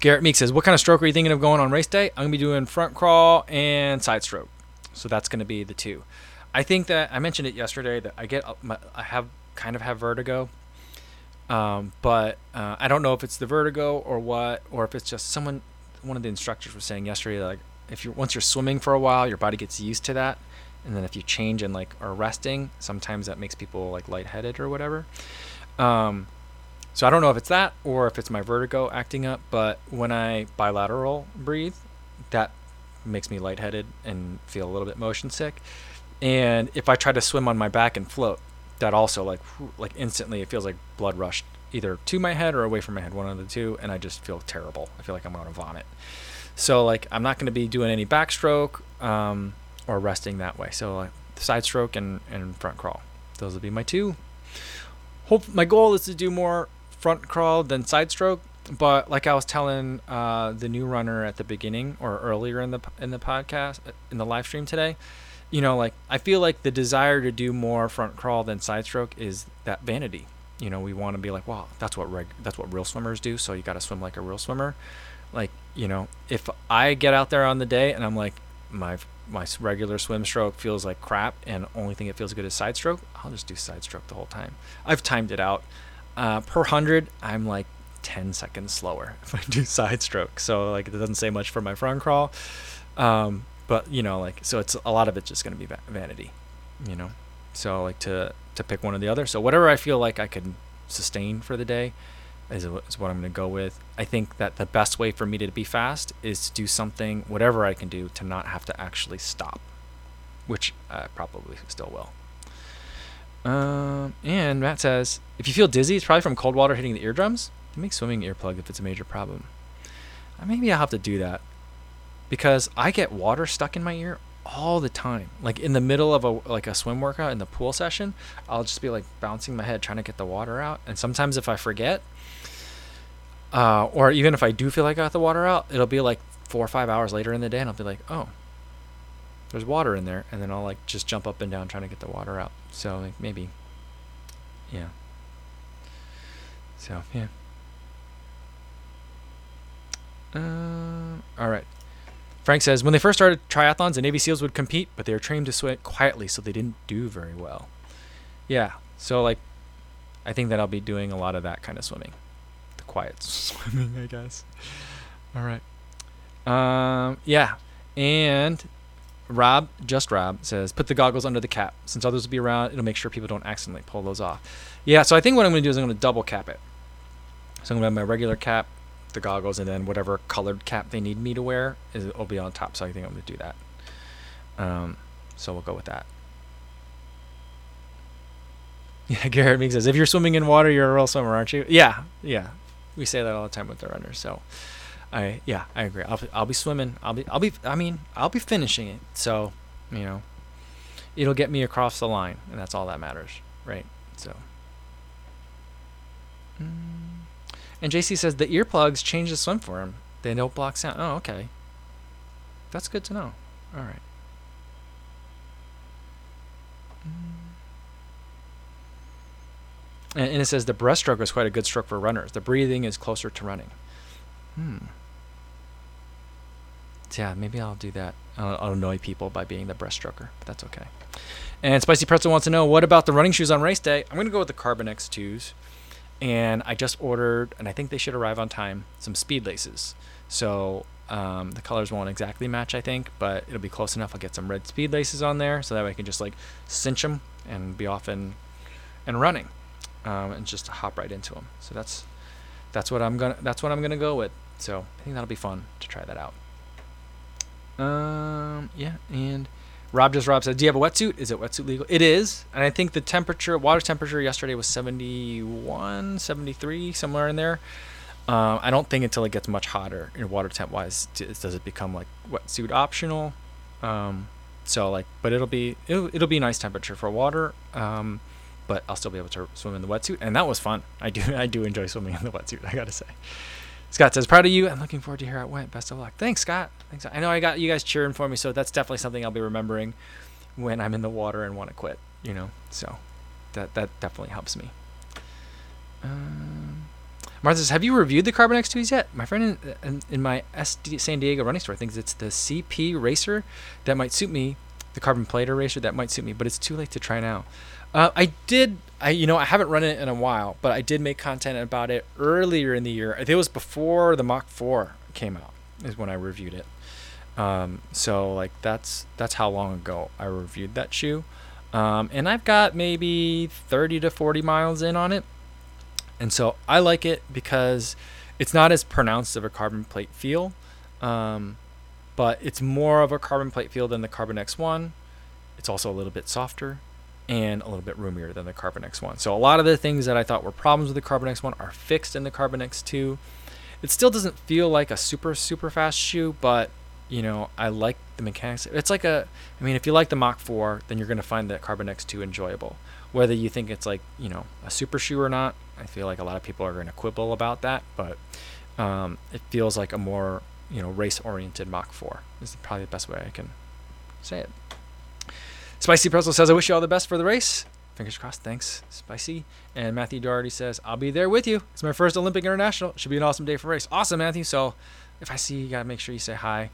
Garrett Meek says, "What kind of stroke are you thinking of going on race day?" I'm gonna be doing front crawl and side stroke, so that's gonna be the two. I think that I mentioned it yesterday that I get I have kind of have vertigo, um, but uh, I don't know if it's the vertigo or what, or if it's just someone one of the instructors was saying yesterday like if you once you're swimming for a while, your body gets used to that, and then if you change and like are resting, sometimes that makes people like lightheaded or whatever. Um, so I don't know if it's that or if it's my vertigo acting up, but when I bilateral breathe, that makes me lightheaded and feel a little bit motion sick. And if I try to swim on my back and float, that also like like instantly it feels like blood rushed either to my head or away from my head, one of the two, and I just feel terrible. I feel like I'm going to vomit. So like I'm not going to be doing any backstroke um, or resting that way. So like side stroke and, and front crawl. Those will be my two. Hope my goal is to do more front crawl than side stroke. But like I was telling uh, the new runner at the beginning or earlier in the in the podcast in the live stream today, you know, like I feel like the desire to do more front crawl than side stroke is that vanity. You know we want to be like wow that's what reg- that's what real swimmers do so you got to swim like a real swimmer. Like you know if i get out there on the day and i'm like my my regular swim stroke feels like crap and only thing that feels good is side stroke i'll just do side stroke the whole time. I've timed it out uh, per 100 i'm like 10 seconds slower if i do side stroke so like it doesn't say much for my front crawl um, but you know like so it's a lot of it's just going to be vanity you know so like to to pick one or the other. So whatever I feel like I can sustain for the day is, is what I'm going to go with. I think that the best way for me to be fast is to do something, whatever I can do, to not have to actually stop, which I probably still will. Um, and Matt says, if you feel dizzy, it's probably from cold water hitting the eardrums. Make swimming earplug if it's a major problem. Uh, maybe I'll have to do that because I get water stuck in my ear all the time. Like in the middle of a like a swim workout in the pool session, I'll just be like bouncing my head trying to get the water out. And sometimes if I forget, uh, or even if I do feel like I got the water out, it'll be like four or five hours later in the day, and I'll be like, oh, there's water in there, and then I'll like just jump up and down trying to get the water out. So like maybe, yeah. So yeah. Uh, all right. Frank says when they first started triathlons, the Navy SEALs would compete, but they were trained to swim quietly, so they didn't do very well. Yeah. So like, I think that I'll be doing a lot of that kind of swimming, the quiet *laughs* swimming, I guess. All right. Um. Yeah. And Rob, just Rob, says put the goggles under the cap. Since others will be around, it'll make sure people don't accidentally pull those off. Yeah, so I think what I'm going to do is I'm going to double cap it. So I'm going to have my regular cap, the goggles, and then whatever colored cap they need me to wear is will be on top. So I think I'm going to do that. Um, so we'll go with that. *laughs* Yeah, Garrett Meek says, if you're swimming in water, you're a real swimmer, aren't you? Yeah, yeah. We say that all the time with the runners. So, I yeah, I agree. I'll I'll be swimming. I'll be I'll be I mean I'll be finishing it. So, you know, it'll get me across the line, and that's all that matters, right? So. Mm. And JC says the earplugs change the swim for him. They don't block sound. Oh, okay. That's good to know. All right. And, and it says the breaststroke is quite a good stroke for runners. The breathing is closer to running. Hmm. Yeah, maybe I'll do that. I'll, I'll annoy people by being the breaststroker, but that's okay. And Spicy Pretzel wants to know what about the running shoes on race day? I'm to go with the Carbon X2s. And I just ordered, and I think they should arrive on time, some speed laces. So um, the colors won't exactly match, I think, but it'll be close enough. I'll get some red speed laces on there, so that way I can just like cinch them and be off and and running, um, and just hop right into them. So that's that's what I'm gonna that's what I'm gonna go with. So I think that'll be fun to try that out. Um, yeah, and Rob just Rob said, "Do you have a wetsuit? Is it wetsuit legal?" It is, and I think the temperature, water temperature yesterday was 71, 73, somewhere in there. Um, I don't think until it gets much hotter, in water temp wise, does it become like wetsuit optional. Um, so like, but it'll be it'll, it'll be nice temperature for water. Um, but I'll still be able to swim in the wetsuit, and that was fun. I do *laughs* I do enjoy swimming in the wetsuit. I gotta say. Scott says, "Proud of you. I'm looking forward to hear how it went. Best of luck." Thanks, Scott. Thanks. I know I got you guys cheering for me, so that's definitely something I'll be remembering when I'm in the water and want to quit. You know, so that that definitely helps me. Um, Martha says, "Have you reviewed the Carbon X2s yet?" My friend in, in, in my SD San Diego running store thinks it's the CP Racer that might suit me, the Carbon Plater Racer that might suit me, but it's too late to try now. Uh, I did. I you know I haven't run it in a while, but I did make content about it earlier in the year. It was before the Mach 4 came out. Is when I reviewed it. Um, so like that's that's how long ago I reviewed that shoe. Um, and I've got maybe 30 to 40 miles in on it. And so I like it because it's not as pronounced of a carbon plate feel, um, but it's more of a carbon plate feel than the Carbon X1. It's also a little bit softer and a little bit roomier than the Carbon X1. So a lot of the things that I thought were problems with the Carbon X1 are fixed in the Carbon X2. It still doesn't feel like a super super fast shoe, but you know I like the mechanics. It's like a, I mean, if you like the Mach 4, then you're gonna find the Carbon X2 enjoyable. Whether you think it's like you know a super shoe or not, I feel like a lot of people are gonna quibble about that, but um, it feels like a more you know race oriented Mach 4 is probably the best way I can say it. Spicy Pretzel says, I wish you all the best for the race. Fingers crossed. Thanks, Spicy. And Matthew Doherty says, I'll be there with you. It's my first Olympic International. Should be an awesome day for race. Awesome, Matthew. So if I see you, got to make sure you say hi.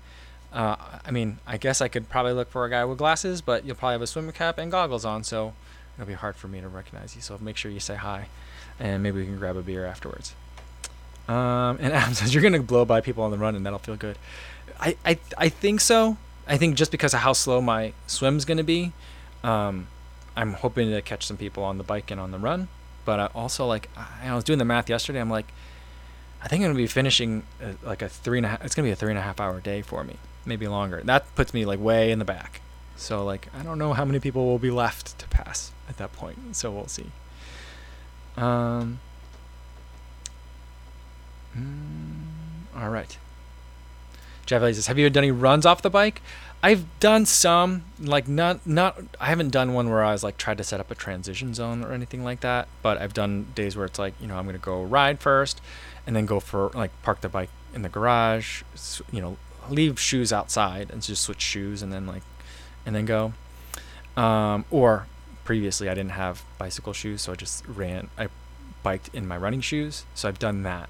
Uh, I mean, I guess I could probably look for a guy with glasses, but you'll probably have a swim cap and goggles on, so it'll be hard for me to recognize you. So make sure you say hi, and maybe we can grab a beer afterwards. Um, and Adam *laughs* says, You're going to blow by people on the run, and that'll feel good. I, I, I think so. I think just because of how slow my swim's going to be, um, I'm hoping to catch some people on the bike and on the run. But I also like I was doing the math yesterday. I'm like, I think I'm gonna be finishing uh, like a three and a half. It's gonna be a three and a half hour day for me, maybe longer. That puts me like way in the back. So like I don't know how many people will be left to pass at that point. So we'll see. Um. Mm, all right. Jeff says, "Have you done any runs off the bike?" I've done some, like not not. I haven't done one where I was like tried to set up a transition zone or anything like that. But I've done days where it's like you know I'm gonna go ride first, and then go for like park the bike in the garage, you know, leave shoes outside and just switch shoes and then like, and then go. Um, or previously I didn't have bicycle shoes, so I just ran. I biked in my running shoes. So I've done that.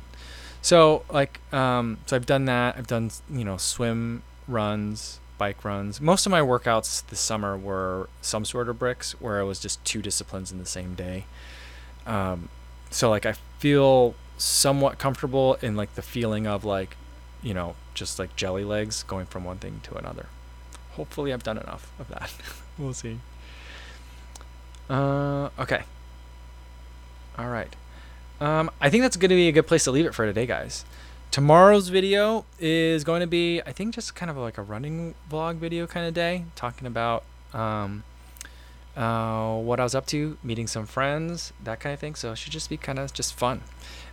So like um, so I've done that. I've done you know swim runs, bike runs. Most of my workouts this summer were some sort of bricks where it was just two disciplines in the same day. Um, so like I feel somewhat comfortable in like the feeling of like you know just like jelly legs going from one thing to another. Hopefully I've done enough of that. *laughs* we'll see. Uh, okay. All right. Um, I think that's going to be a good place to leave it for today, guys. Tomorrow's video is going to be, I think, just kind of like a running vlog video kind of day, talking about um, uh, what I was up to, meeting some friends, that kind of thing. So it should just be kind of just fun.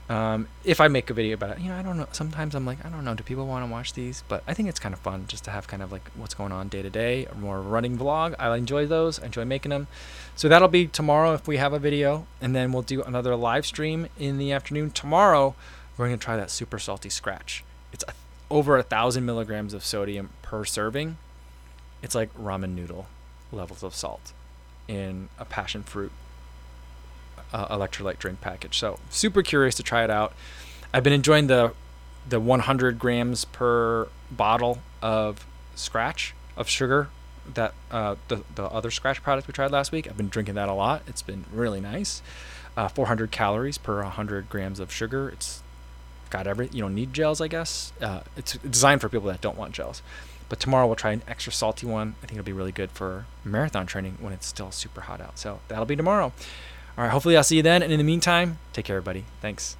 Um, if I make a video about it, you know, I don't know. Sometimes I'm like, I don't know, do people want to watch these? But I think it's kind of fun just to have kind of like what's going on day to day, or more running vlog. I enjoy those. I enjoy making them. So that'll be tomorrow if we have a video, and then we'll do another live stream in the afternoon. Tomorrow, we're going to try that super salty scratch. It's a, over a thousand milligrams of sodium per serving. It's like ramen noodle levels of salt in a passion fruit uh, electrolyte drink package. So super curious to try it out. I've been enjoying the the 100 grams per bottle of scratch of sugar that uh, the the other scratch product we tried last week. I've been drinking that a lot. It's been really nice. Uh, 400 calories per 100 grams of sugar. It's got every you don't need gels, I guess. Uh, it's designed for people that don't want gels. But tomorrow we'll try an extra salty one. I think it'll be really good for marathon training when it's still super hot out. So that'll be tomorrow. All right, hopefully I'll see you then. And in the meantime, take care, everybody. Thanks.